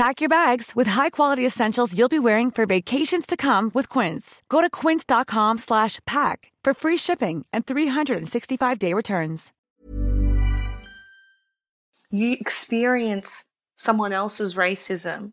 Pack your bags with high-quality essentials you'll be wearing for vacations to come with Quince. Go to quince.com slash pack for free shipping and 365-day returns. You experience someone else's racism,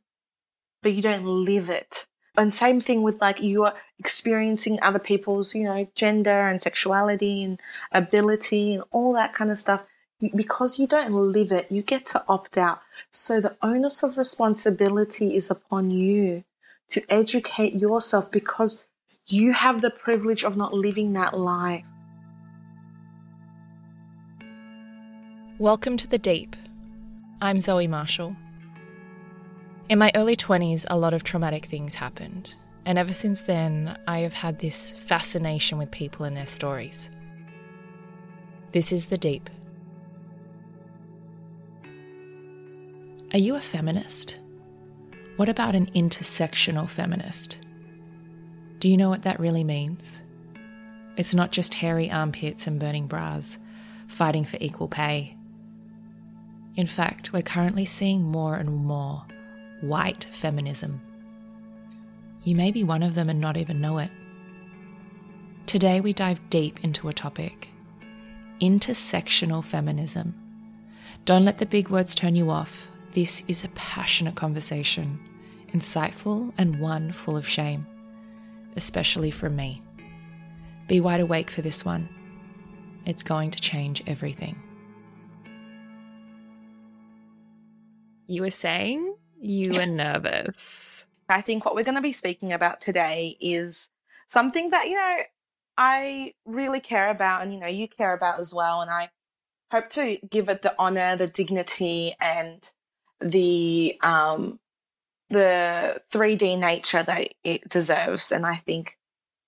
but you don't live it. And same thing with like you are experiencing other people's, you know, gender and sexuality and ability and all that kind of stuff because you don't live it, you get to opt out. So the onus of responsibility is upon you to educate yourself because you have the privilege of not living that life. Welcome to the Deep. I'm Zoe Marshall. In my early 20s, a lot of traumatic things happened, and ever since then, I have had this fascination with people and their stories. This is The Deep. Are you a feminist? What about an intersectional feminist? Do you know what that really means? It's not just hairy armpits and burning bras, fighting for equal pay. In fact, we're currently seeing more and more white feminism. You may be one of them and not even know it. Today, we dive deep into a topic intersectional feminism. Don't let the big words turn you off. This is a passionate conversation, insightful and one full of shame, especially from me. Be wide awake for this one. It's going to change everything. You were saying you were nervous. I think what we're going to be speaking about today is something that, you know, I really care about and, you know, you care about as well. And I hope to give it the honor, the dignity, and the um, the 3D nature that it deserves. And I think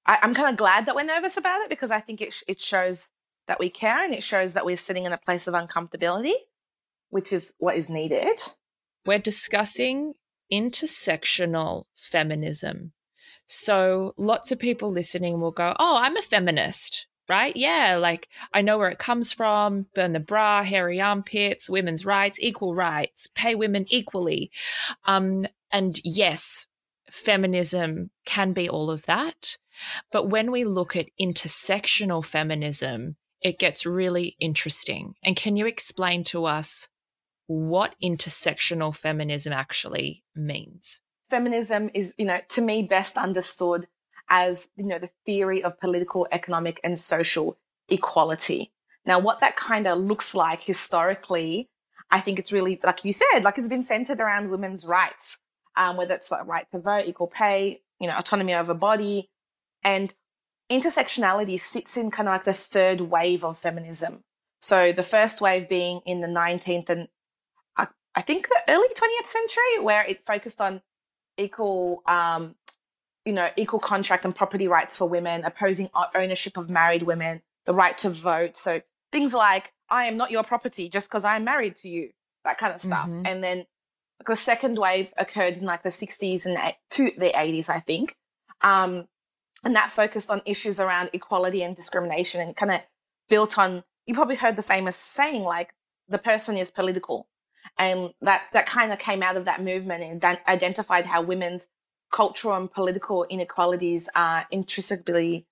I, am kind of glad that we're nervous about it because I think it, it shows that we care and it shows that we're sitting in a place of uncomfortability, which is what is needed. We're discussing intersectional feminism. So lots of people listening will go, Oh, I'm a feminist right? Yeah, like I know where it comes from burn the bra, hairy armpits, women's rights, equal rights, pay women equally. Um, and yes, feminism can be all of that. But when we look at intersectional feminism, it gets really interesting. And can you explain to us what intersectional feminism actually means? Feminism is, you know, to me, best understood as, you know, the theory of political, economic, and social equality. Now, what that kind of looks like historically, I think it's really, like you said, like it's been centered around women's rights, um, whether it's like right to vote, equal pay, you know, autonomy over body. And intersectionality sits in kind of like the third wave of feminism. So the first wave being in the 19th and I, I think the early 20th century, where it focused on equal um, you know, equal contract and property rights for women, opposing ownership of married women, the right to vote. So things like, I am not your property just because I'm married to you, that kind of stuff. Mm-hmm. And then the second wave occurred in like the 60s and to the 80s, I think. Um, and that focused on issues around equality and discrimination and kind of built on, you probably heard the famous saying, like, the person is political. And that, that kind of came out of that movement and identified how women's cultural and political inequalities are intrinsically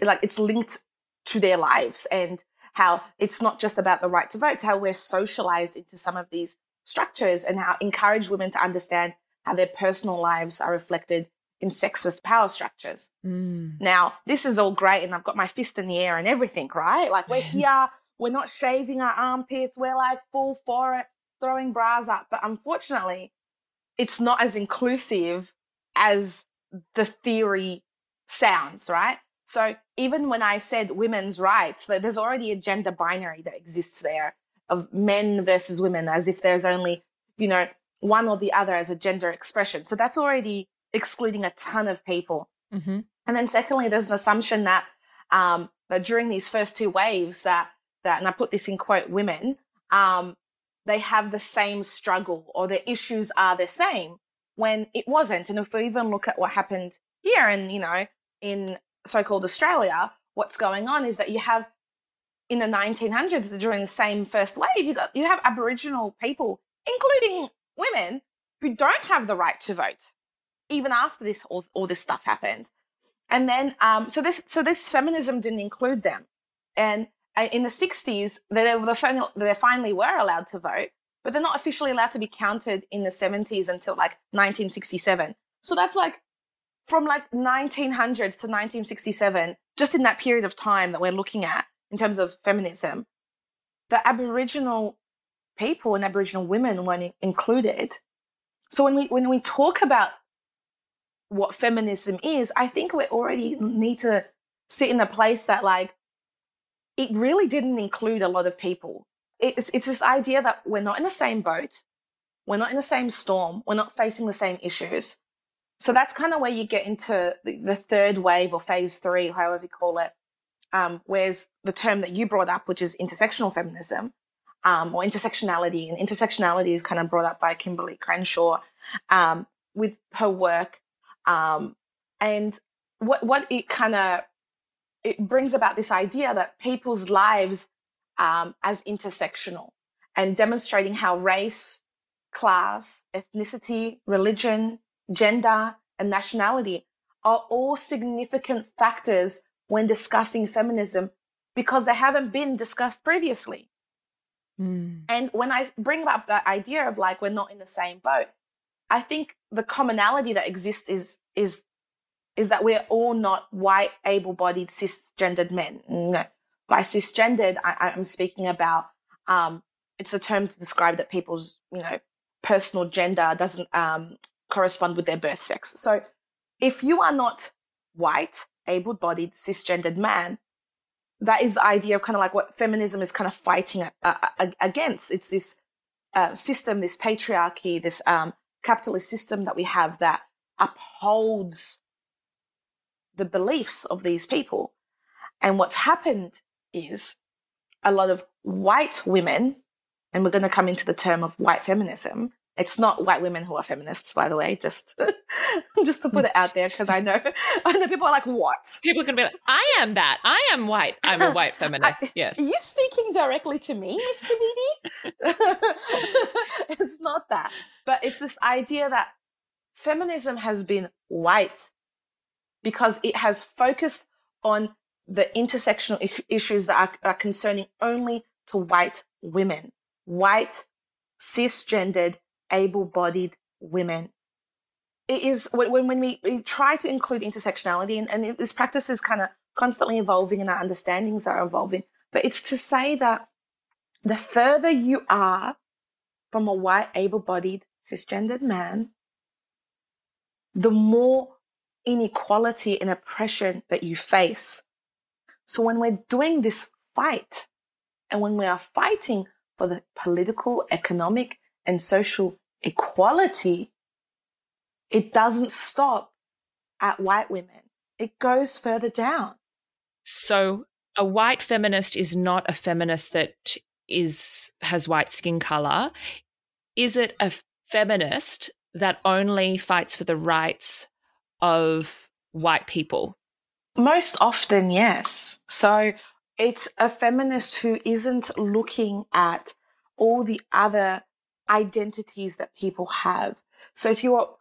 like it's linked to their lives and how it's not just about the right to vote, it's how we're socialized into some of these structures and how encourage women to understand how their personal lives are reflected in sexist power structures. Mm. Now, this is all great, and I've got my fist in the air and everything, right? Like we're here, we're not shaving our armpits, we're like full for it, throwing bras up. But unfortunately, it's not as inclusive as the theory sounds, right? So even when I said women's rights, there's already a gender binary that exists there of men versus women, as if there's only, you know, one or the other as a gender expression. So that's already excluding a ton of people. Mm-hmm. And then secondly, there's an assumption that um, that during these first two waves that that, and I put this in quote, women, um, they have the same struggle or their issues are the same when it wasn't. And if we even look at what happened here and, you know, in so-called Australia, what's going on is that you have in the 1900s during the same first wave, you got you have Aboriginal people, including women, who don't have the right to vote, even after this all, all this stuff happened. And then, um, so this so this feminism didn't include them, and uh, in the 60s, they, they, they finally were allowed to vote, but they're not officially allowed to be counted in the 70s until like 1967. So that's like from like 1900s to 1967, just in that period of time that we're looking at in terms of feminism, the Aboriginal people and Aboriginal women weren't included. So when we when we talk about what feminism is, I think we already need to sit in a place that like it really didn't include a lot of people. It's it's this idea that we're not in the same boat, we're not in the same storm, we're not facing the same issues. So that's kind of where you get into the, the third wave or phase three, however you call it, um, where's the term that you brought up, which is intersectional feminism um, or intersectionality. And intersectionality is kind of brought up by Kimberlé Crenshaw um, with her work. Um, and what, what it kind of it brings about this idea that people's lives um, as intersectional and demonstrating how race, class, ethnicity, religion, gender, and nationality are all significant factors when discussing feminism because they haven't been discussed previously. Mm. And when I bring up that idea of like we're not in the same boat, I think the commonality that exists is is is that we're all not white, able-bodied, cisgendered men. No, by cisgendered, I, am speaking about um, it's a term to describe that people's you know personal gender doesn't um, correspond with their birth sex. So if you are not white, able-bodied, cisgendered man, that is the idea of kind of like what feminism is kind of fighting against. It's this uh, system, this patriarchy, this um, capitalist system that we have that upholds the beliefs of these people. And what's happened is a lot of white women, and we're going to come into the term of white feminism. It's not white women who are feminists, by the way, just just to put it out there, because I know I know people are like, what? People are going to be like, I am that. I am white. I'm a white feminist. I, yes. Are you speaking directly to me, Miss Kebede? it's not that. But it's this idea that feminism has been white because it has focused on the intersectional issues that are, are concerning only to white women, white, cisgendered, able bodied women. It is when, when we, we try to include intersectionality, and, and this practice is kind of constantly evolving and our understandings are evolving, but it's to say that the further you are from a white, able bodied, cisgendered man, the more inequality and oppression that you face. So when we're doing this fight and when we are fighting for the political, economic, and social equality, it doesn't stop at white women. It goes further down. So a white feminist is not a feminist that is has white skin color. Is it a feminist that only fights for the rights of white people? Most often, yes. So it's a feminist who isn't looking at all the other identities that people have. So if you're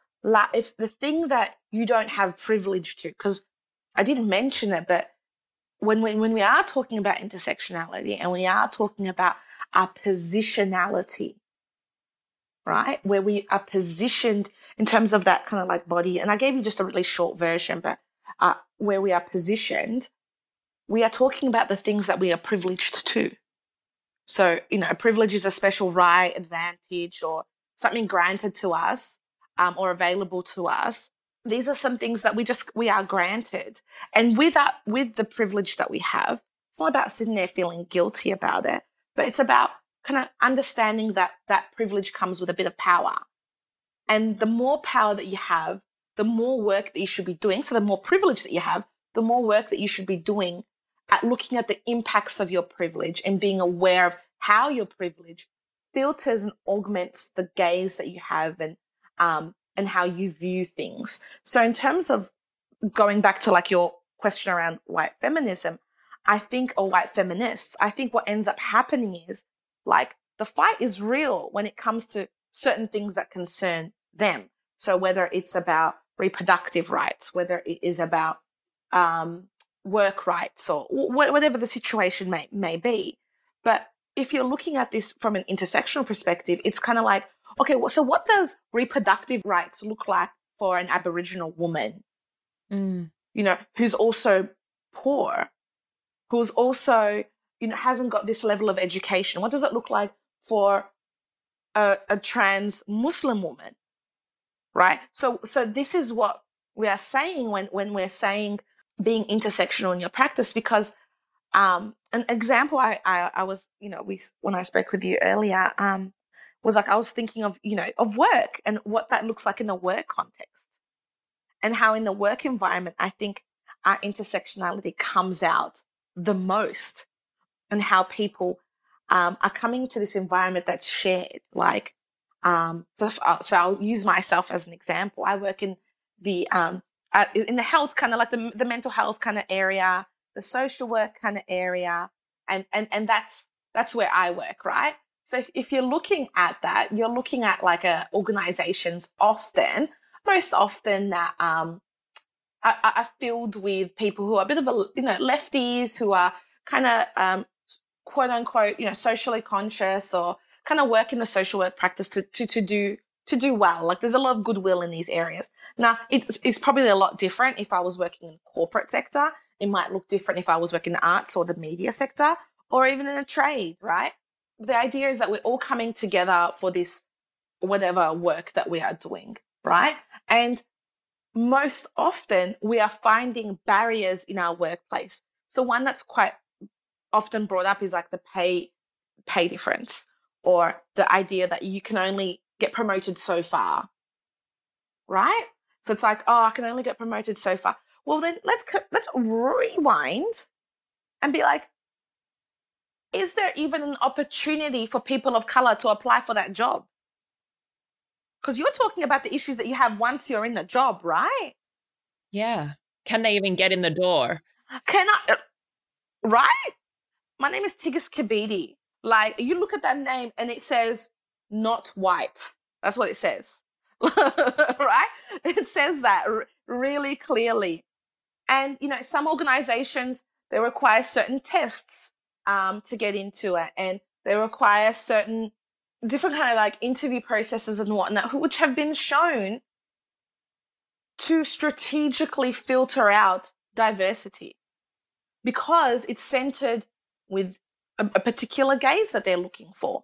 if the thing that you don't have privilege to, because I didn't mention it, but when, when when we are talking about intersectionality and we are talking about our positionality, right? Where we are positioned in terms of that kind of like body. And I gave you just a really short version, but uh, where we are positioned, we are talking about the things that we are privileged to. So, you know, privilege is a special right, advantage, or something granted to us um, or available to us. These are some things that we just we are granted, and with that, with the privilege that we have, it's not about sitting there feeling guilty about it, but it's about kind of understanding that that privilege comes with a bit of power. And the more power that you have, the more work that you should be doing. So the more privilege that you have, the more work that you should be doing at looking at the impacts of your privilege and being aware of how your privilege filters and augments the gaze that you have and um, and how you view things. So in terms of going back to like your question around white feminism, I think or white feminists, I think what ends up happening is like the fight is real when it comes to certain things that concern them. So whether it's about reproductive rights, whether it is about um, work rights or whatever the situation may, may be. But if you're looking at this from an intersectional perspective, it's kind of like, okay, well, so what does reproductive rights look like for an Aboriginal woman? Mm. You know, who's also poor, who's also, you know, hasn't got this level of education? What does it look like for a, a trans Muslim woman? Right. So, so this is what we are saying when, when we're saying being intersectional in your practice, because um, an example I, I, I was, you know, we when I spoke with you earlier, um, was like I was thinking of, you know, of work and what that looks like in a work context. And how in the work environment, I think our intersectionality comes out the most and how people um, are coming to this environment that's shared. Like, um, so, uh, so I'll use myself as an example. I work in the um, uh, in the health kind of like the the mental health kind of area, the social work kind of area, and and and that's that's where I work, right? So if, if you're looking at that, you're looking at like a organizations often, most often that um, are, are filled with people who are a bit of a you know lefties who are kind of um, quote unquote you know socially conscious or kind of work in the social work practice to to to do to do well. Like there's a lot of goodwill in these areas. Now it's, it's probably a lot different if I was working in the corporate sector. It might look different if I was working in the arts or the media sector or even in a trade, right? The idea is that we're all coming together for this whatever work that we are doing, right? And most often we are finding barriers in our workplace. So one that's quite often brought up is like the pay pay difference or the idea that you can only get promoted so far. Right? So it's like, oh, I can only get promoted so far. Well, then let's let's rewind and be like, is there even an opportunity for people of color to apply for that job? Because you're talking about the issues that you have once you're in the job, right? Yeah. Can they even get in the door? Can I? Uh, right? My name is Tigist Kebede. Like, you look at that name and it says not white. That's what it says. right? It says that r- really clearly. And, you know, some organizations, they require certain tests um, to get into it. And they require certain different kind of like interview processes and whatnot, which have been shown to strategically filter out diversity because it's centered with a, a particular gaze that they're looking for.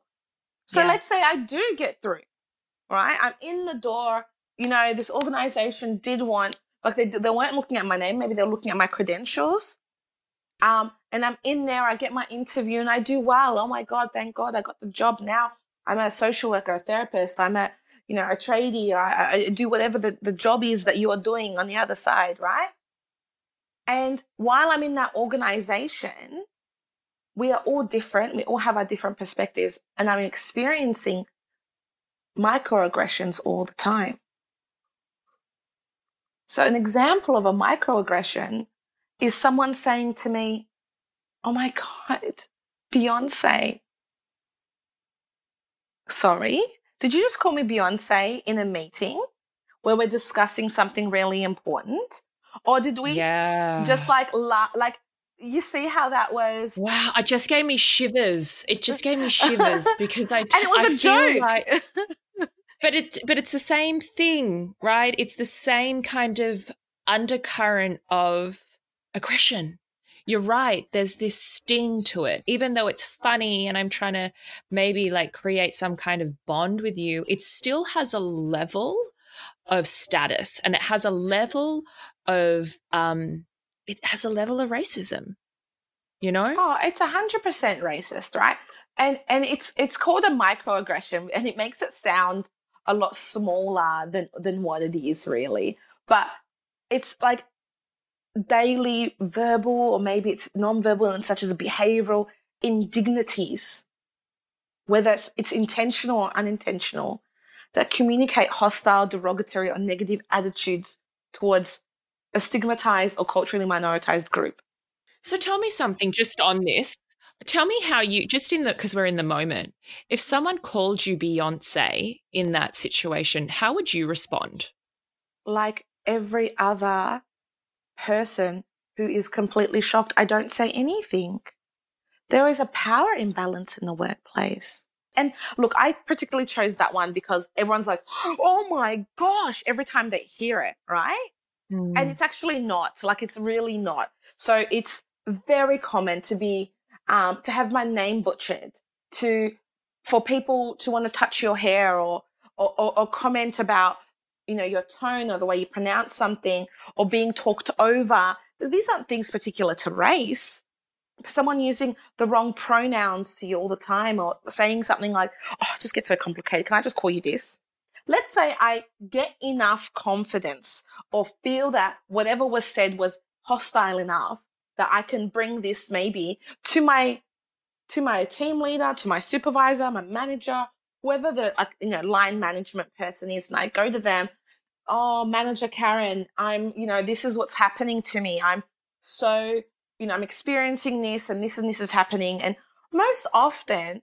So yeah. let's say I do get through, right? I'm in the door. You know, this organization did want, like they, they weren't looking at my name. Maybe they're looking at my credentials. Um, and I'm in there, I get my interview and I do well. Oh my God, thank God I got the job now. I'm a social worker, a therapist. I'm a, you know, a tradie. I, I do whatever the, the job is that you are doing on the other side, right? And while I'm in that organization, we are all different. We all have our different perspectives. And I'm experiencing microaggressions all the time. So, an example of a microaggression is someone saying to me, Oh my God, Beyonce. Sorry, did you just call me Beyonce in a meeting where we're discussing something really important? Or did we yeah. just like la- like you see how that was? Wow, it just gave me shivers. It just gave me shivers because I. and it was I a joke. Like, but it's but it's the same thing, right? It's the same kind of undercurrent of aggression. You're right. There's this sting to it. Even though it's funny and I'm trying to maybe like create some kind of bond with you, it still has a level of status and it has a level of um it has a level of racism. You know? Oh, it's a hundred percent racist, right? And and it's it's called a microaggression and it makes it sound a lot smaller than than what it is really. But it's like daily verbal or maybe it's non-verbal and such as behavioral indignities, whether it's, it's intentional or unintentional, that communicate hostile, derogatory, or negative attitudes towards a stigmatized or culturally minoritized group. So tell me something just on this. Tell me how you, just in the, because we're in the moment, if someone called you Beyonce in that situation, how would you respond? Like every other person who is completely shocked, I don't say anything. There is a power imbalance in the workplace. And look, I particularly chose that one because everyone's like, oh my gosh, every time they hear it, right? Mm. And it's actually not, like, it's really not. So it's very common to be, um, to have my name butchered, to, for people to want to touch your hair or, or, or, or comment about you know, your tone or the way you pronounce something or being talked over. These aren't things particular to race. Someone using the wrong pronouns to you all the time or saying something like, oh, it just gets so complicated. Can I just call you this? Let's say I get enough confidence or feel that whatever was said was hostile enough that I can bring this maybe to my to my team leader, to my supervisor, my manager, whoever the uh, you know line management person is, and I go to them, oh manager Karen, I'm you know this is what's happening to me. I'm so you know I'm experiencing this and this and this is happening, and most often,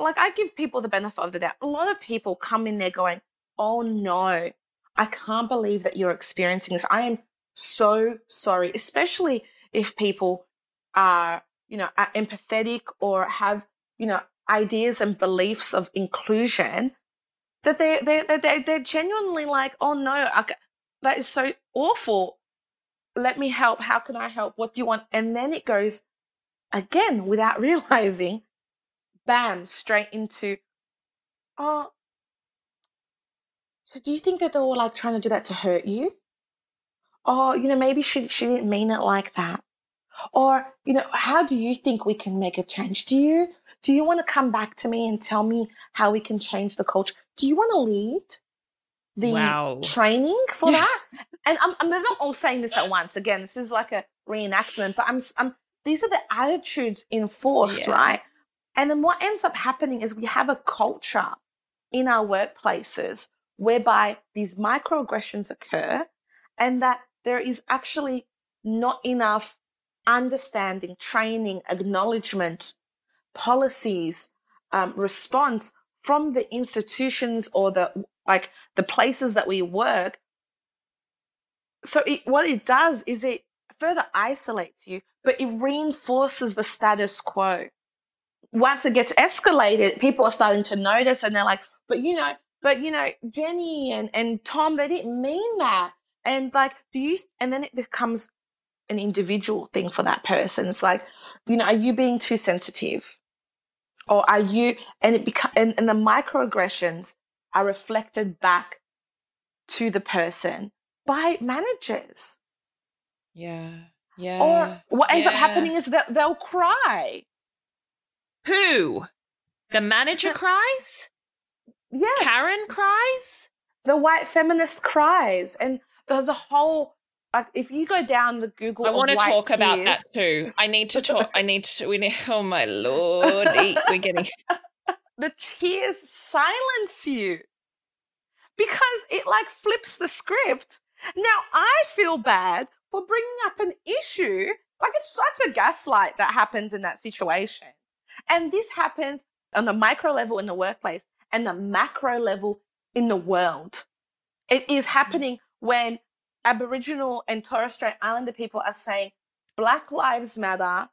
like I give people the benefit of the doubt. A lot of people come in there going, oh no, I can't believe that you're experiencing this. I am so sorry, especially if people are you know are empathetic or have you know ideas and beliefs of inclusion that they they they they're genuinely like, oh no, I, that is so awful. Let me help. How can I help? What do you want? And then it goes again without realizing, bam, straight into, oh. So do you think that they were like trying to do that to hurt you? Or, you know, maybe she she didn't mean it like that. Or, you know, how do you think we can make a change? Do you do you want to come back to me and tell me how we can change the culture? Do you want to lead the wow. training for that? and I'm, I'm not all saying this at once. Again, this is like a reenactment, but I'm, I'm these are the attitudes enforced, yeah. right? And then what ends up happening is we have a culture in our workplaces whereby these microaggressions occur and that there is actually not enough understanding, training, acknowledgement, policies, um, response from the institutions or the like the places that we work. So it, what it does is it further isolates you, but it reinforces the status quo. Once it gets escalated, people are starting to notice and they're like, but you know, but you know, Jenny and, and Tom, they didn't mean that. And like, do you, and then it becomes an individual thing for that person. It's like, you know, are you being too sensitive? Or are you, and it become, and, and the microaggressions are reflected back to the person by managers. Yeah. Yeah. Or what ends yeah. up happening is that they'll cry. Who? The manager cries? Yes. Karen cries? The white feminist cries. And there's a whole like if you go down the Google, I want to talk tears, about that too. I need to talk. I need to. We need. Oh my lord, we're getting the tears silence you because it like flips the script. Now I feel bad for bringing up an issue. Like it's such a gaslight that happens in that situation, and this happens on the micro level in the workplace and the macro level in the world. It is happening when Aboriginal and Torres Strait Islander people are saying Black Lives Matter,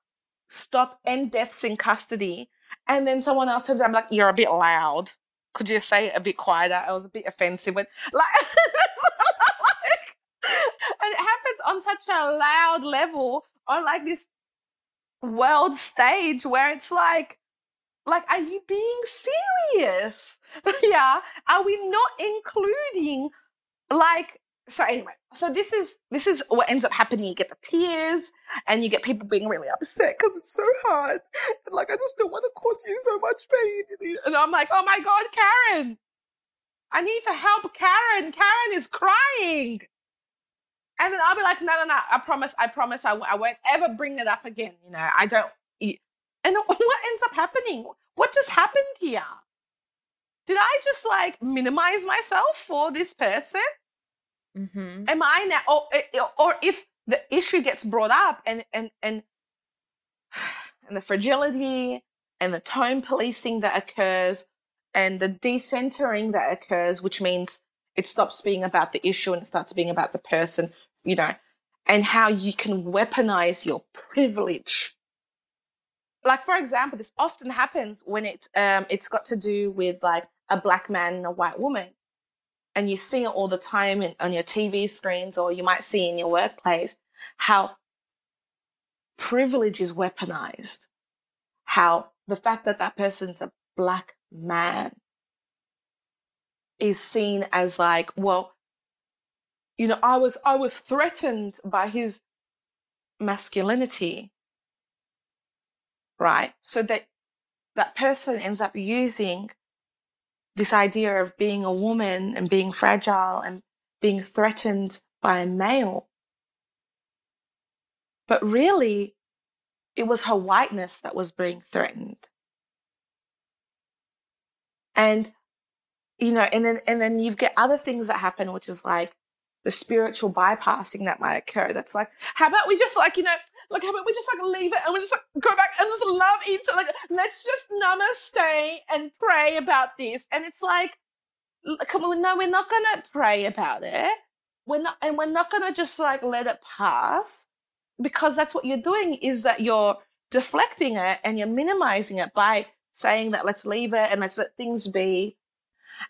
stop end deaths in custody. And then someone else turns around like, you're a bit loud. could you say it a bit quieter? I was a bit offensive when like, like and it happens on such a loud level on like this world stage where it's like like are you being serious? Yeah are we not including like so anyway so this is this is what ends up happening. You get the tears and you get people being really upset because it's so hard. And like i just don't want to cause you so much pain. And i'm like oh my god karen! I need to help karen. Karen is crying and then i'll be like no no no i promise i promise I w- I won't ever bring it up again you know i don't and what ends up happening? What just happened here? Did i just like minimize myself for this person? Mm-hmm. Am I now, or, eh, eh, or if the issue gets brought up and and and and the fragility and the tone policing that occurs and the decentering that occurs, which means it stops being about the issue and it starts being about the person, you know, and how you can weaponize your privilege. Like for example, this often happens when it um, it's got to do with like a black man and a white woman and you see it all the time in, on your TV screens or you might see in your workplace how privilege is weaponized, how the fact that that person's a black man is seen as like, well, you know, I was I was threatened by his masculinity, right? So that that person ends up using this idea of being a woman and being fragile and being threatened by a male. But really, it was her whiteness that was being threatened. And, you know, and then, and then you get other things that happen, which is like the spiritual bypassing that might occur. That's like, how about we just like, you know, like, how about we just like leave it and we just like go back and just love each other? Like, let's just namaste and pray about this. And it's like, come on, no, we're not going to pray about it. We're not, and we're not going to just like let it pass because that's what you're doing is that you're deflecting it and you're minimizing it by saying that let's leave it and let's let things be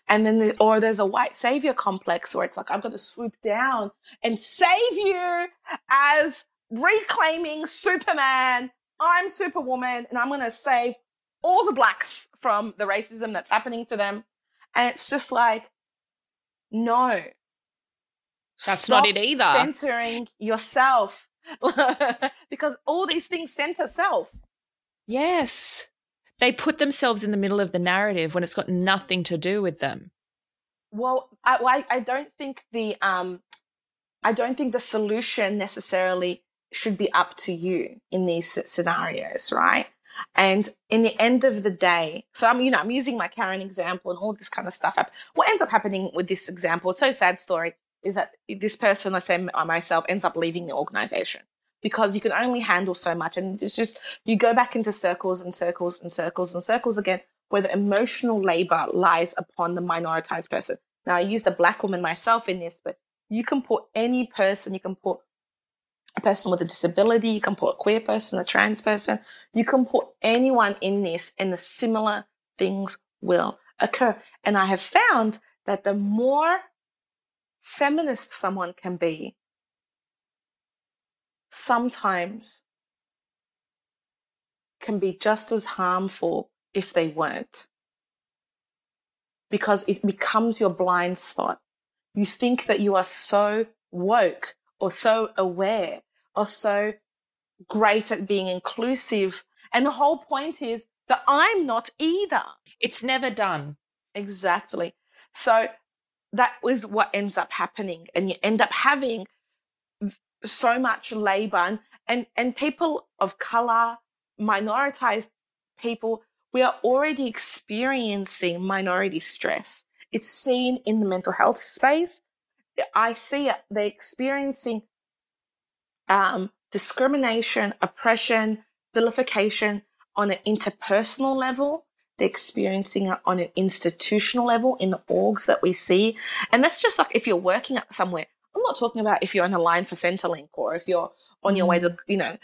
and then, the, or there's a white savior complex where it's like, I'm going to swoop down and save you as reclaiming Superman. I'm Superwoman and I'm going to save all the blacks from the racism that's happening to them. And it's just like, no. That's Stop not it either. Centering yourself. because all these things center self. Yes they put themselves in the middle of the narrative when it's got nothing to do with them. Well, I, I don't think the um, I don't think the solution necessarily should be up to you in these scenarios, right? And in the end of the day, so I'm, you know, I'm using my Karen example and all this kind of stuff. What ends up happening with this example, it's so sad story, is that this person, let's say myself, ends up leaving the organization because you can only handle so much. And it's just, you go back into circles and circles and circles and circles again, where the emotional labor lies upon the minoritized person. Now, I use the black woman myself in this, but you can put any person, you can put a person with a disability, you can put a queer person, a trans person, you can put anyone in this, and the similar things will occur. And I have found that the more feminist someone can be, sometimes can be just as harmful if they weren't. Because it becomes your blind spot. You think that you are so woke or so aware or so great at being inclusive. And the whole point is that I'm not either. It's never done. Exactly. So that is what ends up happening. And you end up having so much labor and, and, and people of color, minoritized people, we are already experiencing minority stress. It's seen in the mental health space. I see it. They're experiencing um, discrimination, oppression, vilification on an interpersonal level. They're experiencing it on an institutional level in the orgs that we see. And that's just like if you're working at somewhere, not talking about if you're on a line for Centrelink or if you're on your way to, mm. you know,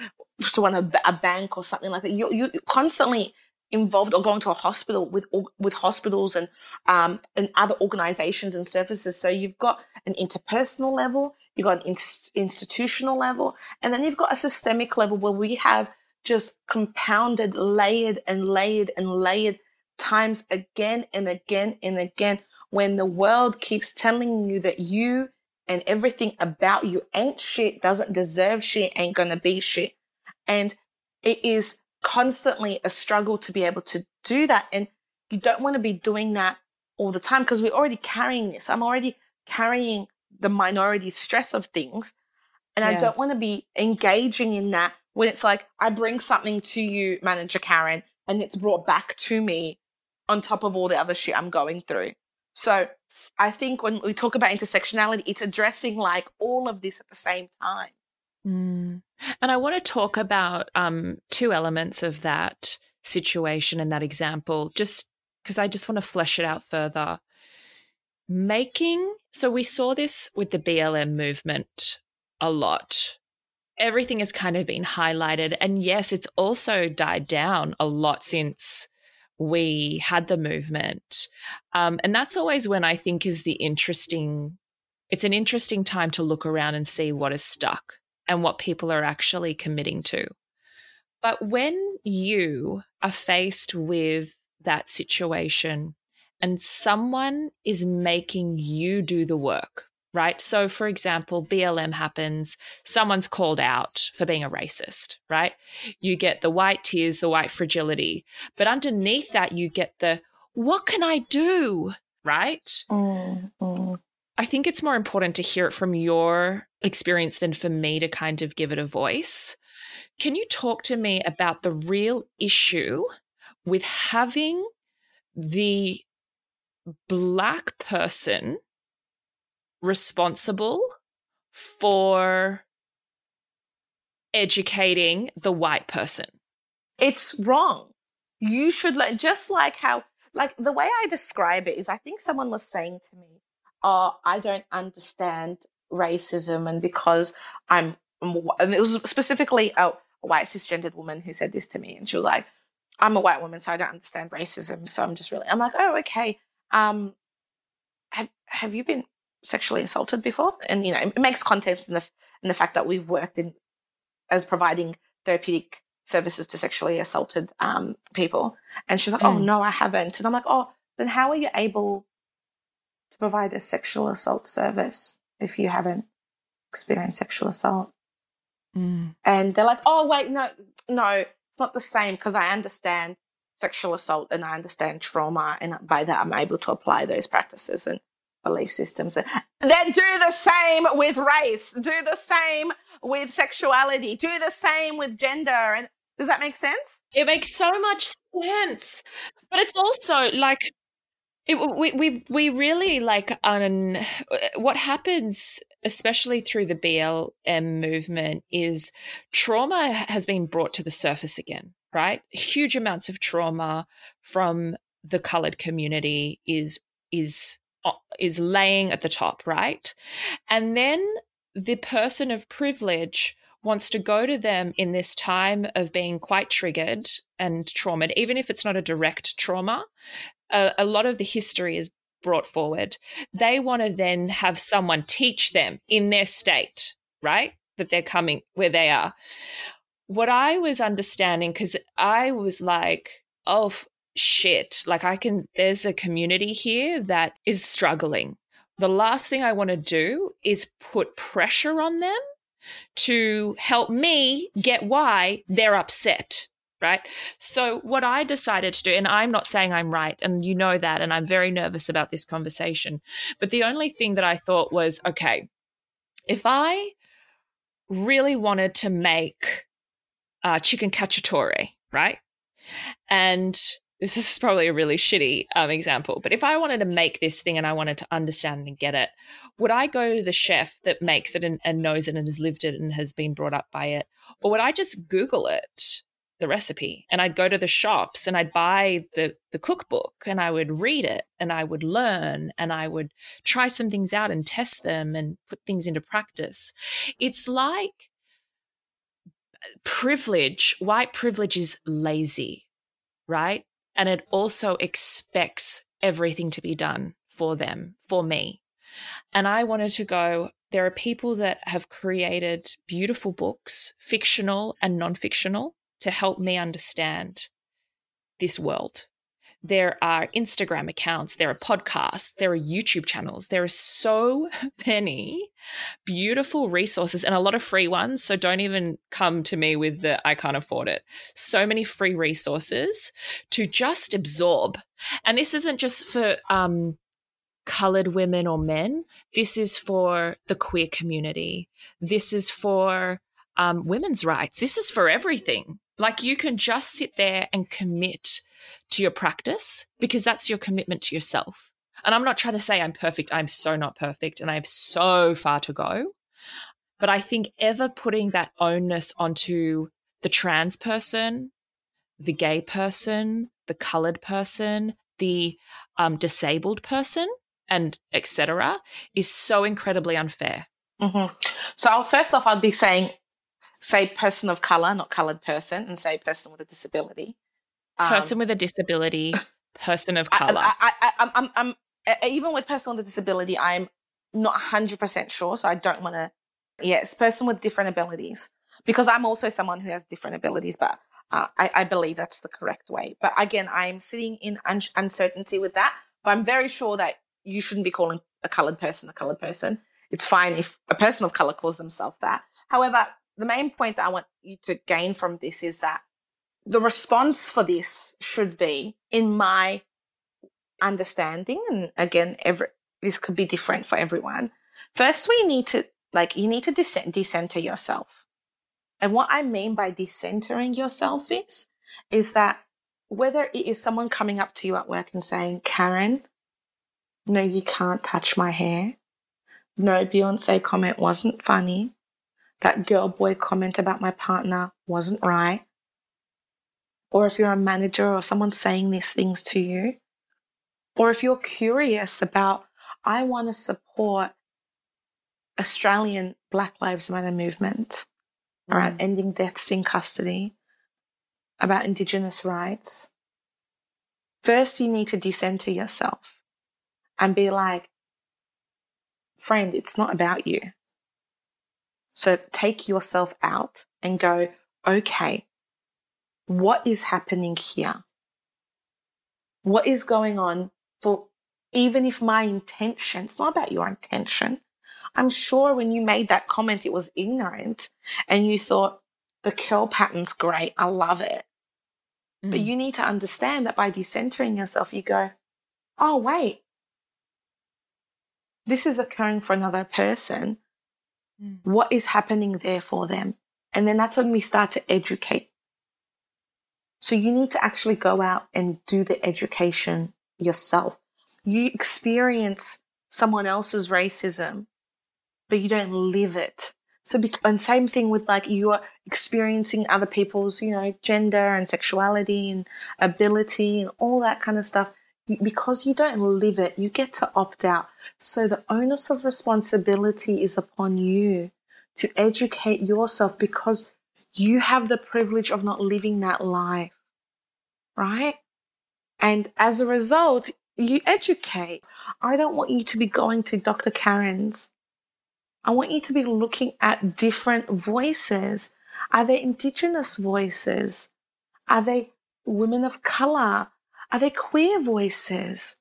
to one a, a bank or something like that. You, you constantly involved or going to a hospital with with hospitals and um, and other organizations and services. So you've got an interpersonal level, you've got an institutional level, and then you've got a systemic level where we have just compounded, layered and layered and layered times again and again and again when the world keeps telling you that you and everything about you ain't shit, doesn't deserve shit, ain't gonna be shit. And it is constantly a struggle to be able to do that. And you don't want to be doing that all the time because we're already carrying this. I'm already carrying the minority stress of things. And yeah. I don't want to be engaging in that when it's like, I bring something to you, Manager Karen, and it's brought back to me on top of all the other shit I'm going through. So I think when we talk about intersectionality, it's addressing like all of this at the same time. Mm. And I want to talk about um, two elements of that situation and that example, just because I just want to flesh it out further. Making, so we saw this with the BLM movement a lot. Everything has kind of been highlighted. And yes, it's also died down a lot since we had the movement. Um, and that's always when I think is the interesting, it's an interesting time to look around and see what is stuck and what people are actually committing to. But when you are faced with that situation and someone is making you do the work, right? So, for example, BLM happens, someone's called out for being a racist, right? You get the white tears, the white fragility. But underneath that, you get the, what can I do? Right? Mm, mm. I think it's more important to hear it from your experience than for me to kind of give it a voice. Can you talk to me about the real issue with having the black person responsible for educating the white person? It's wrong. You should like just like how like the way I describe it is I think someone was saying to me, oh, I don't understand racism, and because I'm, and it was specifically a, a white cisgendered woman who said this to me, and she was like, I'm a white woman, so I don't understand racism. So I'm just really, I'm like, oh, okay. Um, have have you been sexually assaulted before? And you know, it makes context in the in the fact that we've worked in as providing therapeutic services to sexually assaulted um, people. And she's like, oh, mm. oh no, I haven't. And I'm like, oh, then how are you able to provide a sexual assault service if you haven't experienced sexual assault. Mm. And they're like, oh, wait, no, no, it's not the same because I understand sexual assault and I understand trauma. And by that, I'm able to apply those practices and belief systems. Then do the same with race, do the same with sexuality, do the same with gender. And does that make sense? It makes so much sense. But it's also like it, we, we we really like what happens especially through the BLM movement is trauma has been brought to the surface again right huge amounts of trauma from the colored community is is is laying at the top right and then the person of privilege wants to go to them in this time of being quite triggered and traumatized, even if it's not a direct trauma, a, a lot of the history is brought forward. They want to then have someone teach them in their state, right? That they're coming where they are. What I was understanding, because I was like, oh, shit, like I can, there's a community here that is struggling. The last thing I want to do is put pressure on them to help me get why they're upset right? So, what I decided to do, and I'm not saying I'm right, and you know that, and I'm very nervous about this conversation, but the only thing that I thought was okay, if I really wanted to make uh, chicken cacciatore, right? And this is probably a really shitty um, example, but if I wanted to make this thing and I wanted to understand and get it, would I go to the chef that makes it and, and knows it and has lived it and has been brought up by it? Or would I just Google it the recipe and I'd go to the shops and I'd buy the the cookbook and I would read it and I would learn and I would try some things out and test them and put things into practice. It's like privilege, white privilege is lazy. right? And it also expects everything to be done for them, for me. And I wanted to go, there are people that have created beautiful books, fictional and non fictional, to help me understand this world. There are Instagram accounts, there are podcasts, there are YouTube channels. There are so many beautiful resources and a lot of free ones. So don't even come to me with the I can't afford it. So many free resources to just absorb. And this isn't just for um, colored women or men. This is for the queer community. This is for um, women's rights. This is for everything. Like you can just sit there and commit to your practice because that's your commitment to yourself. And I'm not trying to say I'm perfect. I'm so not perfect and I have so far to go. But I think ever putting that onus onto the trans person, the gay person, the colored person, the um, disabled person, and etc., is so incredibly unfair. Mm-hmm. So, I'll, first off, I'd be saying, say person of color, not colored person, and say person with a disability. Um, person with a disability, person of color. I, I, I, I'm, I'm, I'm, even with person with a disability, I'm not 100% sure. So I don't want to, yes, person with different abilities. Because I'm also someone who has different abilities, but uh, I, I, believe that's the correct way. But again, I'm sitting in un- uncertainty with that. But I'm very sure that you shouldn't be calling a colored person a colored person. It's fine if a person of color calls themselves that. However, the main point that I want you to gain from this is that the response for this should be, in my understanding, and again, every this could be different for everyone. First, we need to like you need to decenter yourself. And what I mean by decentering yourself is, is that whether it is someone coming up to you at work and saying, Karen, no, you can't touch my hair. No, Beyonce comment wasn't funny. That girl boy comment about my partner wasn't right or if you're a manager or someone saying these things to you, or if you're curious about, I want to support Australian Black Lives Matter movement mm. around ending deaths in custody, about Indigenous rights, first you need to decenter yourself and be like, friend, it's not about you. So take yourself out and go, okay, what is happening here? What is going on for even if my intention, it's not about your intention. I'm sure when you made that comment, it was ignorant and you thought the curl pattern's great. I love it. Mm. But you need to understand that by decentering yourself, you go, oh, wait, this is occurring for another person. Mm. What is happening there for them? And then that's when we start to educate so you need to actually go out and do the education yourself. You experience someone else's racism, but you don't live it. So, and same thing with like you are experiencing other people's, you know, gender and sexuality and ability and all that kind of stuff. Because you don't live it, you get to opt out. So the onus of responsibility is upon you to educate yourself because you have the privilege of not living that life, right? And as a result, you educate. I don't want you to be going to Dr. Karen's. I want you to be looking at different voices. Are they Indigenous voices? Are they women of color? Are they queer voices?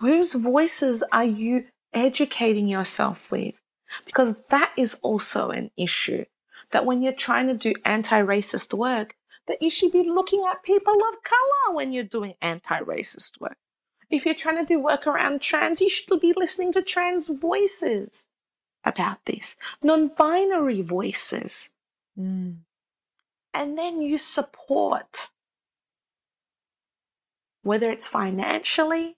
Whose voices are you educating yourself with? Because that is also an issue that when you're trying to do anti-racist work, that you should be looking at people of color when you're doing anti-racist work. If you're trying to do work around trans, you should be listening to trans voices about this, non-binary voices. Mm. And then you support, whether it's financially,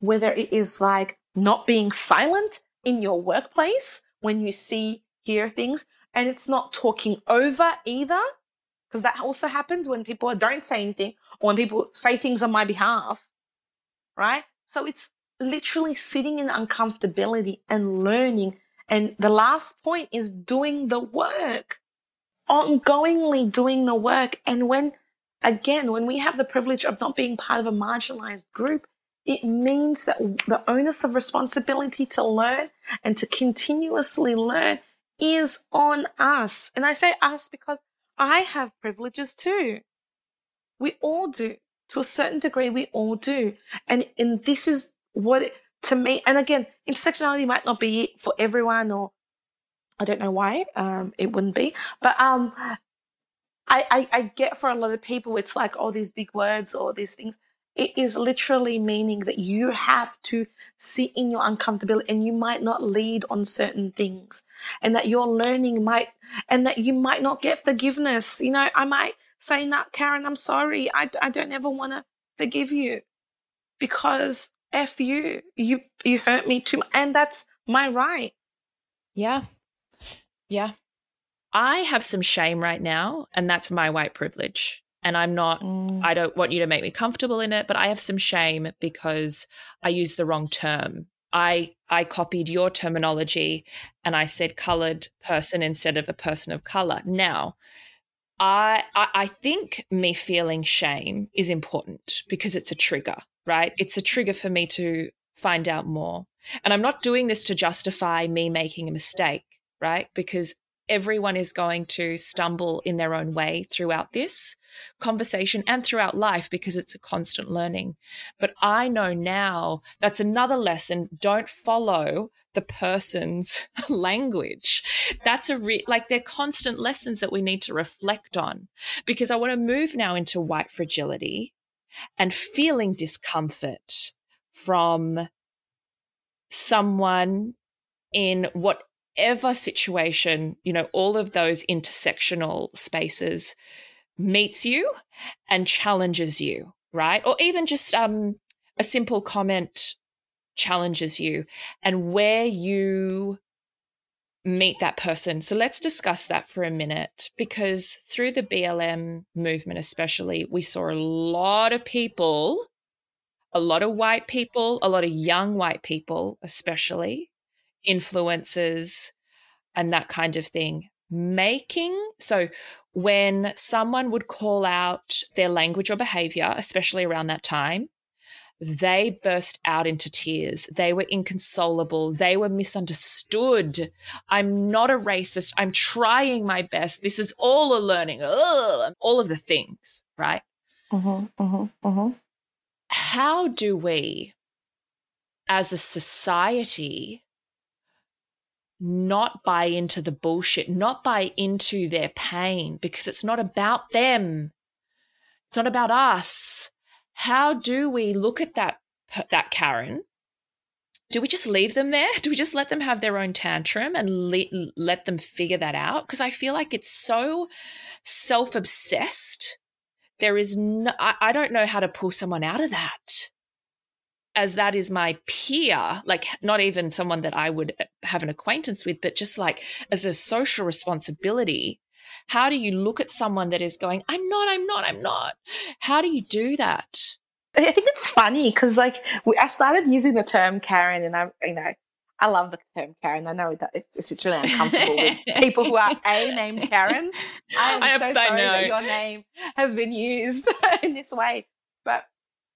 whether it is like not being silent in your workplace when you see, hear things, and it's not talking over either because that also happens when people don't say anything or when people say things on my behalf right? So it's literally sitting in uncomfortability and learning. And the last point is doing the work ongoingly doing the work. And when again, when we have the privilege of not being part of a marginalized group, it means that the onus of responsibility to learn and to continuously learn is on us. And I say us because I have privileges too. We all do. To a certain degree, we all do. And, and this is what, it, to me, and again, intersectionality might not be for everyone or I don't know why um, it wouldn't be, but um, I, I, I get for a lot of people, it's like all these big words or these things. It is literally meaning that you have to sit in your uncomfortability and you might not lead on certain things and that your learning might, and that you might not get forgiveness. You know, I might say, "Not Karen, I'm sorry. I, I don't ever want to forgive you because F you, you, you hurt me too much. And that's my right. Yeah. Yeah. I have some shame right now, and that's my white privilege. And I'm not, mm. I don't want you to make me comfortable in it, but I have some shame because I used the wrong term. I I copied your terminology and I said colored person instead of a person of color. Now, I, I, I think me feeling shame is important because it's a trigger, right? It's a trigger for me to find out more. And I'm not doing this to justify me making a mistake, right? Because everyone is going to stumble in their own way throughout this conversation and throughout life because it's a constant learning. But I know now that's another lesson. Don't follow the person's language. That's a re- like they're constant lessons that we need to reflect on because I want to move now into white fragility and feeling discomfort from someone in whatever situation, you know, all of those intersectional spaces meets you and challenges you, right? Or even just um, a simple comment challenges you and where you meet that person. So let's discuss that for a minute because through the BLM movement, especially, we saw a lot of people, a lot of white people, a lot of young white people, especially influencers and that kind of thing, making so when someone would call out their language or behavior, especially around that time, they burst out into tears. They were inconsolable. They were misunderstood. I'm not a racist. I'm trying my best. This is all a learning. Ugh, all of the things, right? Uh-huh, uh-huh, uh-huh. How do we, as a society, not buy into the bullshit, not buy into their pain because it's not about them. It's not about us how do we look at that that Karen? Do we just leave them there? Do we just let them have their own tantrum and le- let them figure that out? Because I feel like it's so self obsessed. There is no, I, I don't know how to pull someone out of that as that is my peer, like not even someone that I would uh, have an acquaintance with, but just like as a social responsibility how do you look at someone that is going, I'm not, I'm not, I'm not? How do you do that? I think it's funny because, like, we, I started using the term Karen, and I, you know, I love the term Karen. I know that it's really uncomfortable with people who are a named Karen. I am I so sorry that your name has been used in this way. But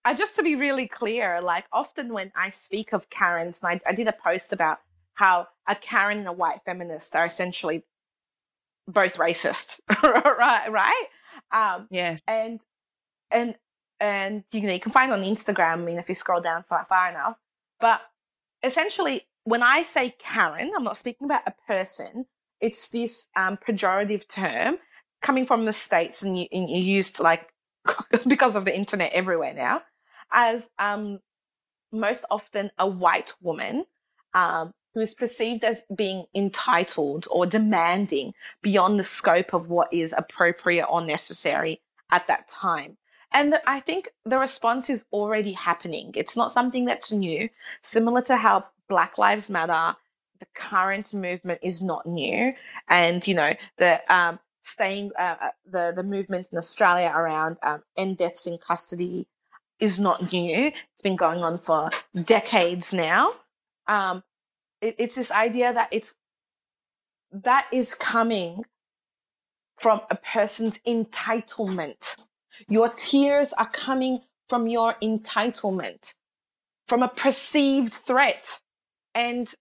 I just to be really clear, like often when I speak of Karens, and I, I did a post about how a Karen and a white feminist are essentially both racist, right? Right? Um, yes. And and and you know you can find on Instagram. I mean, if you scroll down far, far enough, but essentially, when I say Karen, I'm not speaking about a person. It's this um, pejorative term coming from the states, and you, and you used like because of the internet everywhere now, as um, most often a white woman um, who is perceived as being entitled or demanding beyond the scope of what is appropriate or necessary at that time. And I think the response is already happening. It's not something that's new. Similar to how Black Lives Matter, the current movement is not new. And, you know, the, um, staying, uh, uh the, the movement in Australia around, um, end deaths in custody is not new. It's been going on for decades now. Um, it, it's this idea that it's that is coming from a person's entitlement Your tears are coming from your entitlement, from a perceived threat. And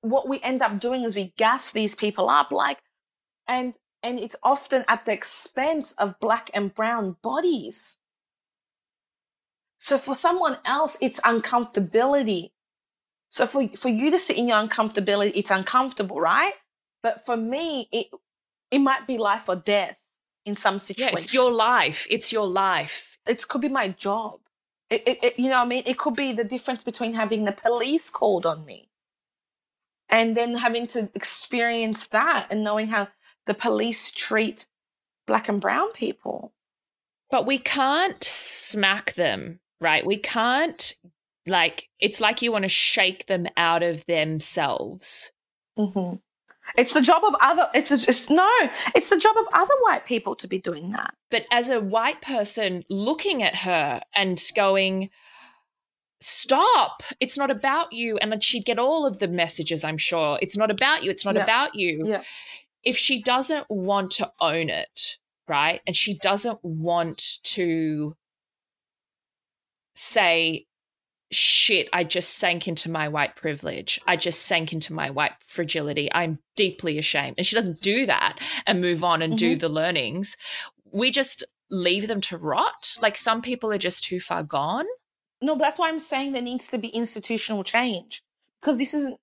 what we end up doing is we gas these people up like, and, and it's often at the expense of black and brown bodies. So for someone else, it's uncomfortability. So for, for you to sit in your uncomfortability, it's uncomfortable, right? But for me, it, it might be life or death in some situations. Yeah, it's your life. It's your life. It could be my job. It, it, it, you know what I mean? It could be the difference between having the police called on me and then having to experience that and knowing how the police treat black and brown people. But we can't smack them, right? We can't, like, it's like you want to shake them out of themselves. Mm-hmm. It's the job of other. It's just no. It's the job of other white people to be doing that. But as a white person looking at her and going, "Stop! It's not about you," and then she'd get all of the messages. I'm sure it's not about you. It's not Yeah. about you. Yeah. If she doesn't want to own it, right, and she doesn't want to say shit, I just sank into my white privilege. I just sank into my white fragility. I'm deeply ashamed. And she doesn't do that and move on and do mm-hmm. the learnings. We just leave them to rot. Like some people are just too far gone. No, but that's why I'm saying there needs to be institutional change because this isn't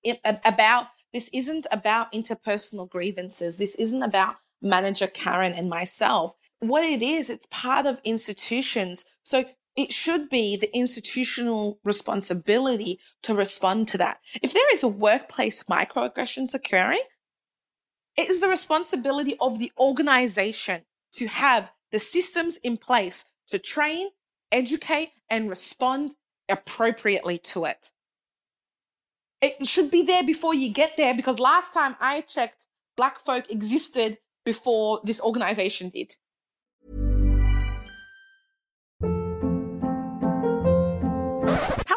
about this isn't about interpersonal grievances. This isn't about manager Karen and myself. What it is, it's part of institutions. So it should be the institutional responsibility to respond to that. If there is a workplace microaggressions occurring, it is the responsibility of the organization to have the systems in place to train, educate, and respond appropriately to it. It should be there before you get there because last time I checked, Black folk existed before this organization did.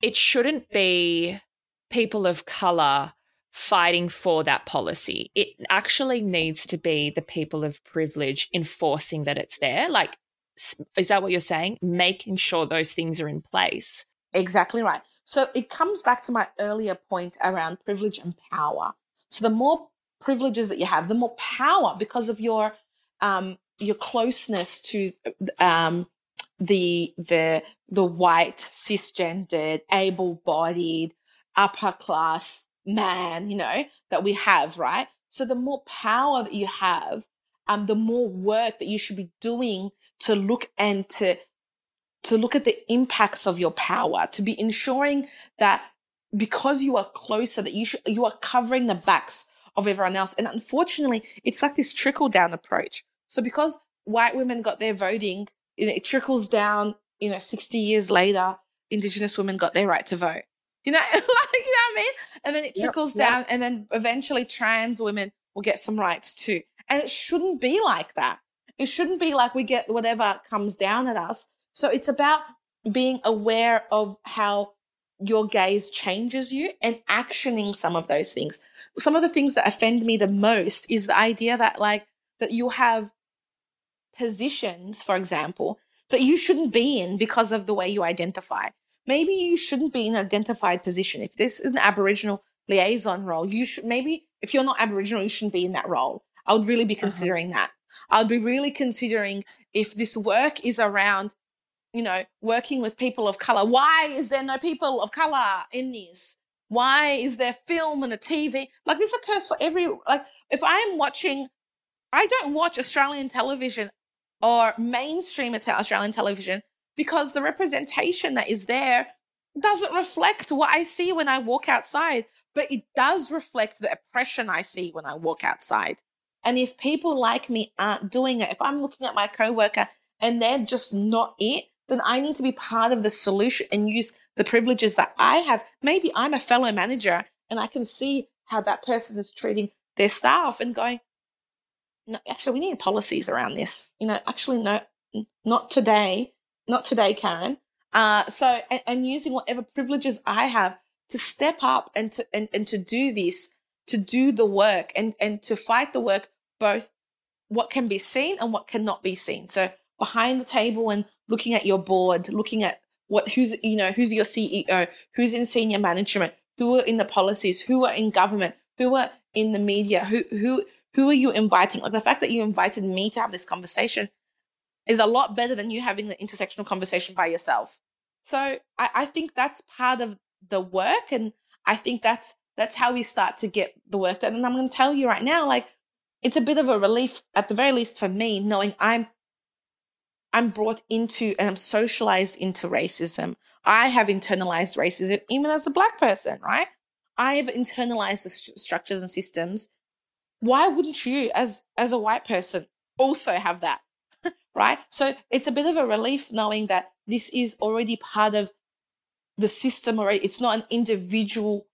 It shouldn't be people of color fighting for that policy. It actually needs to be the people of privilege enforcing that it's there. Like, is that what you're saying? Making sure those things are in place. Exactly right. So it comes back to my earlier point around privilege and power. So the more privileges that you have, the more power because of your um, your closeness to um, the the the white cisgendered able-bodied upper class man you know that we have right? So the more power that you have um the more work that you should be doing to look and to to look at the impacts of your power to be ensuring that because you are closer that you you are covering the backs of everyone else. And unfortunately it's like this trickle down approach. So because white women got their voting you know, it trickles down you know 60 years later indigenous women got their right to vote. You know like you know what i mean? And then it trickles yep. down and then eventually trans women will get some rights too. And it shouldn't be like that. It shouldn't be like we get whatever comes down at us. So it's about being aware of how your gaze changes you and actioning some of those things. Some of the things that offend me the most is the idea that like that you have positions, for example, that you shouldn't be in because of the way you identify. Maybe you shouldn't be in an identified position. If this is an Aboriginal liaison role, you should maybe if you're not Aboriginal, you shouldn't be in that role. I would really be uh-huh. considering that. I'd be really considering if this work is around you know, working with people of color. Why is there no people of color in this? Why is there film and a TV? Like this occurs for every like if I am watching I don't watch Australian television or mainstream Australian television because the representation that is there doesn't reflect what I see when I walk outside, but it does reflect the oppression I see when I walk outside. And if people like me aren't doing it, if I'm looking at my coworker and they're just not it, then I need to be part of the solution and use the privileges that I have. Maybe I'm a fellow manager and I can see how that person is treating their staff and going, no, actually, we need policies around this. You know, actually, no, not today, not today, Karen. Uh, so, and, and using whatever privileges I have to step up and to and, and to do this, to do the work and and to fight the work both what can be seen and what cannot be seen. So behind the table and looking at your board, looking at what who's you know who's your CEO, who's in senior management, who are in the policies, who are in government, who are in the media, who who who are you inviting? Like the fact that you invited me to have this conversation is a lot better than you having the intersectional conversation by yourself. So I, I think that's part of the work, and I think that's that's how we start to get the work done. And I'm going to tell you right now, like it's a bit of a relief, at the very least for me, knowing I'm I'm brought into and I'm socialized into racism. I have internalized racism even as a black person, right? I have internalized the st- structures and systems. Why wouldn't you, as as a white person, also have that, right? So it's a bit of a relief knowing that this is already part of the system already. It's not an individual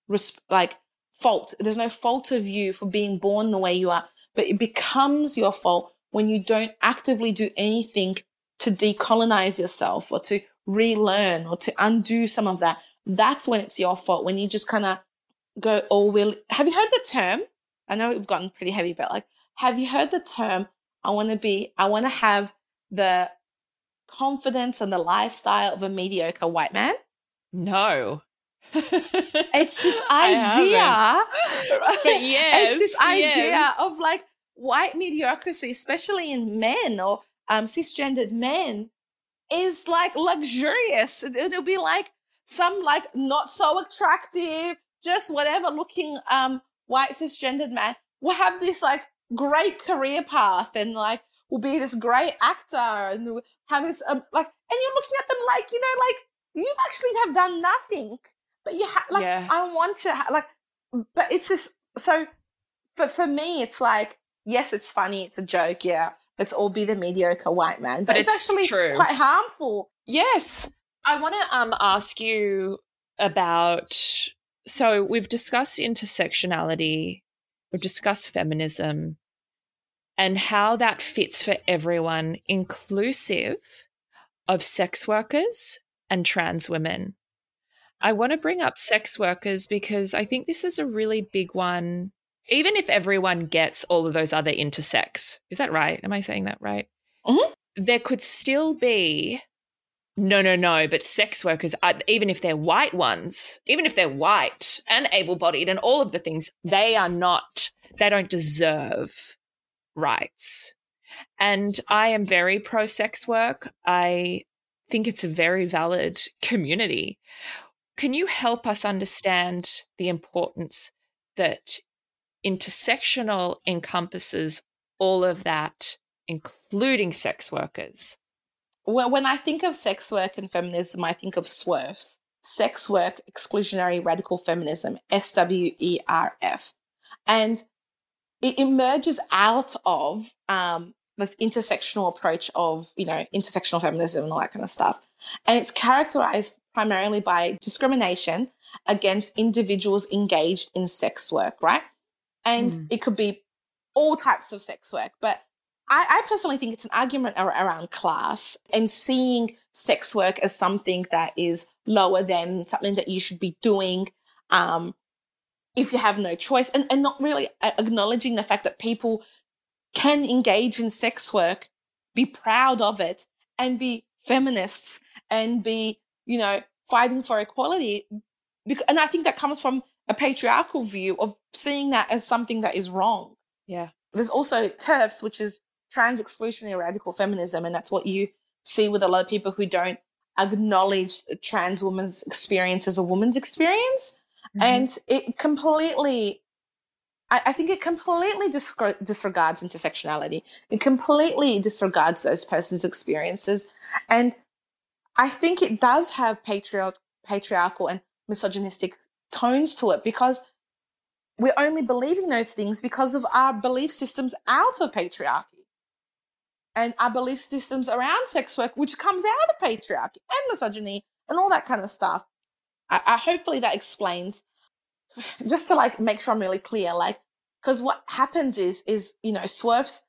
like fault. There's no fault of you for being born the way you are, but it becomes your fault when you don't actively do anything to decolonize yourself or to relearn or to undo some of that. That's when it's your fault. When you just kind of go, oh, will, have you heard the term? I know we've gotten pretty heavy, but like, have you heard the term? I want to be, I want to have the confidence and the lifestyle of a mediocre white man. No. it's this idea. but yes. It's this idea yes. of like white mediocrity, especially in men or um, cisgendered men, is like luxurious. It'll be like some like not so attractive, just whatever looking um white cisgendered man will have this like great career path and like will be this great actor and have this um, like and you're looking at them like you know like you actually have done nothing but you have like Yeah. i want to ha- like but it's this so for for me it's like yes it's funny it's a joke yeah let's all be the mediocre white man but, But it's, it's actually true. quite harmful Yes. I want to um, ask you about. So we've discussed intersectionality, we've discussed feminism, and how that fits for everyone, inclusive of sex workers and trans women. I want to bring up sex workers because I think this is a really big one. Even if everyone gets all of those other intersex, is that right? Am I saying that right? Mhm. There could still be no, no, no. But sex workers, are, even if they're white ones, even if they're white and able bodied and all of the things, they are not, they don't deserve rights. And I am very pro sex work. I think it's a very valid community. Can you help us understand the importance that intersectional encompasses all of that, including sex workers? When, when I think of sex work and feminism, I think of SWERFs, sex work, exclusionary radical feminism, SWERF. And it emerges out of um, this intersectional approach of, you know, intersectional feminism and all that kind of stuff. And it's characterized primarily by discrimination against individuals engaged in sex work, right? And Mm. it could be all types of sex work, but I, I personally think it's an argument ar- around class and seeing sex work as something that is lower than something that you should be doing um, if you have no choice, and, and not really acknowledging the fact that people can engage in sex work, be proud of it, and be feminists and be, you know, fighting for equality. And I think that comes from a patriarchal view of seeing that as something that is wrong Yeah. there's also TERFs, which is trans exclusionary radical feminism, and that's what you see with a lot of people who don't acknowledge the trans woman's experience as a woman's experience, mm-hmm. and it completely. I, I think it completely discre- disregards intersectionality. It completely disregards those persons' experiences, and I think it does have patriarch- patriarchal and misogynistic tones to it because we're only believing those things because of our belief systems out of patriarchy. And our belief systems around sex work, which comes out of patriarchy and misogyny and all that kind of stuff. I, I hopefully that explains just to like make sure I'm really clear, like, because what happens is, is, you know, SWERFs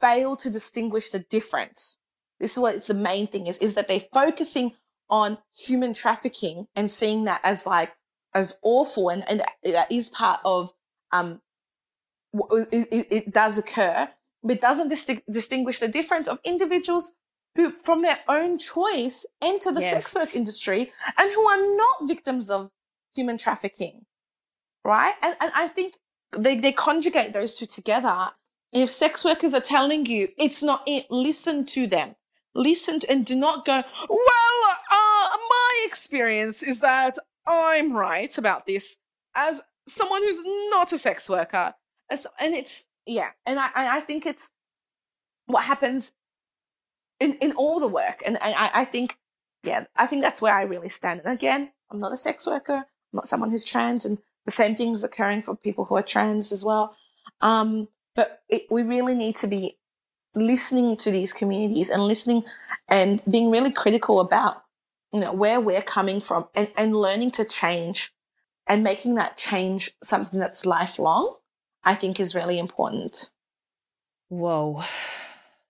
fail to distinguish the difference. This is what it's the main thing is, is that they're focusing on human trafficking and seeing that as like, as awful and, and that is part of, um, it, it, it does occur but doesn't dis- distinguish the difference of individuals who, from their own choice, enter the yes. sex work industry and who are not victims of human trafficking. Right? And, and I think they, they conjugate those two together. If sex workers are telling you it's not it, listen to them. Listen to, and do not go, well, uh, my experience is that I'm right about this as someone who's not a sex worker. And it's yeah, and I I think it's what happens in in all the work, and I I think yeah, I think that's where I really stand. And again, I'm not a sex worker, I'm not someone who's trans, and the same things occurring for people who are trans as well. Um, but it, we really need to be listening to these communities and listening and being really critical about you know where we're coming from and, and learning to change and making that change something that's lifelong I think is really important. Whoa.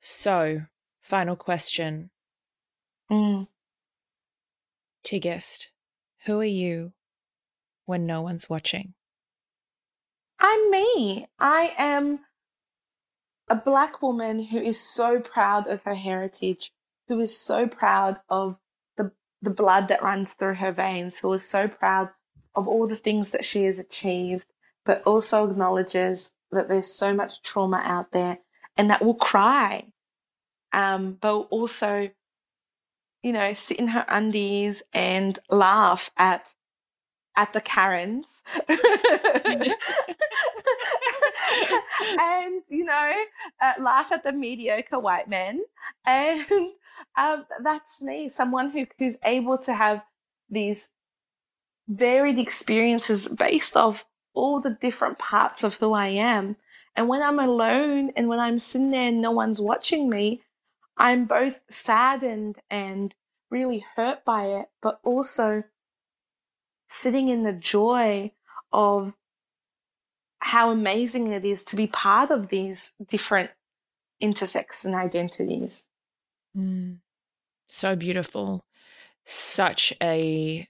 So, final question. Mm. Tigist, who are you when no one's watching? I'm me. I am a black woman who is so proud of her heritage, who is so proud of the, the blood that runs through her veins, who is so proud of all the things that she has achieved, but also acknowledges that there's so much trauma out there and that will cry. Um, but also, you know, sit in her undies and laugh at at the Karens. and, you know, uh, laugh at the mediocre white men. And um, that's me, someone who, who's able to have these varied experiences based off all the different parts of who I am. And when I'm alone and when I'm sitting there and no one's watching me, I'm both saddened and really hurt by it, but also sitting in the joy of how amazing it is to be part of these different intersex and identities. Mm. So beautiful. Such a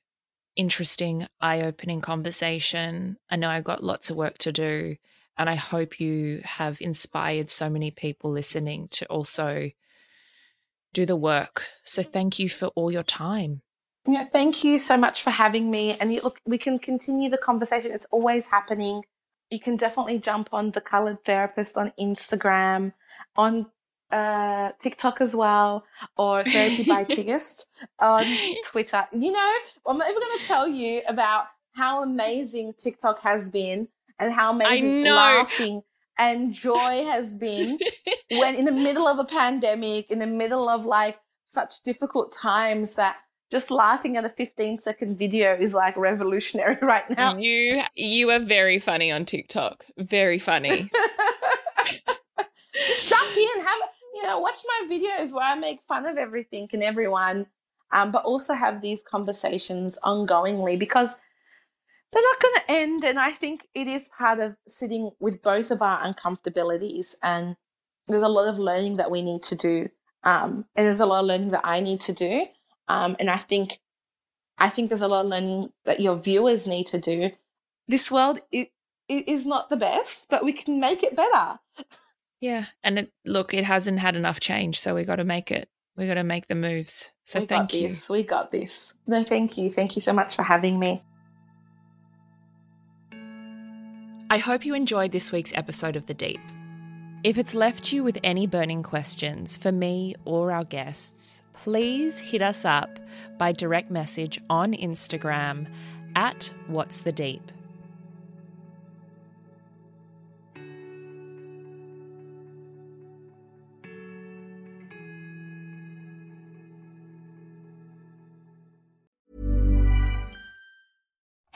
interesting, eye opening conversation. I know I've got lots of work to do, and I hope you have inspired so many people listening to also do the work. So thank you for all your time. Yeah, thank you so much for having me. And look, we can continue the conversation. It's always happening. You can definitely jump on the Colored Therapist on Instagram, on uh, TikTok as well, or Therapy by Tigist on Twitter. You know, I'm not even going to tell you about how amazing TikTok has been and how amazing laughing and joy has been when in the middle of a pandemic, in the middle of like such difficult times that just laughing at a 15 second video is like revolutionary right now. You you are very funny on TikTok. Very funny. just jump in, have you know, watch my videos where I make fun of everything and everyone, um, but also have these conversations ongoingly because they're not going to end. And I think it is part of sitting with both of our uncomfortabilities. And there's a lot of learning that we need to do. Um, and there's a lot of learning that I need to do. Um, and I think, I think there's a lot of learning that your viewers need to do. This world it, it is not the best, but we can make it better. Yeah, and it, look, it hasn't had enough change, so we got to make it. We got to make the moves. So we thank you. This. We got this. No, thank you. Thank you so much for having me. I hope you enjoyed this week's episode of The Deep. If it's left you with any burning questions for me or our guests, please hit us up by direct message on Instagram at What's the Deep.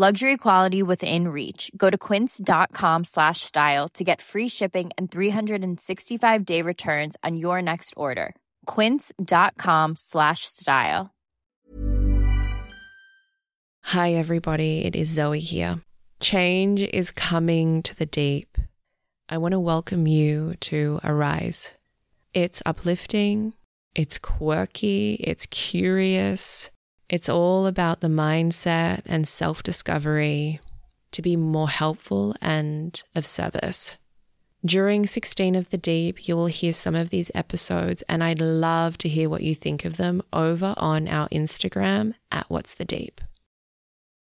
Luxury quality within reach. Go to quince.com slash style to get free shipping and 365 day returns on your next order. Quince.com slash style. Hi, everybody. It is Zoe here. Change is coming to the deep. I want to welcome you to Arise. It's uplifting, it's quirky, it's curious. It's all about the mindset and self discovery to be more helpful and of service. During 16 of the Deep, you will hear some of these episodes, and I'd love to hear what you think of them over on our Instagram at What's the Deep.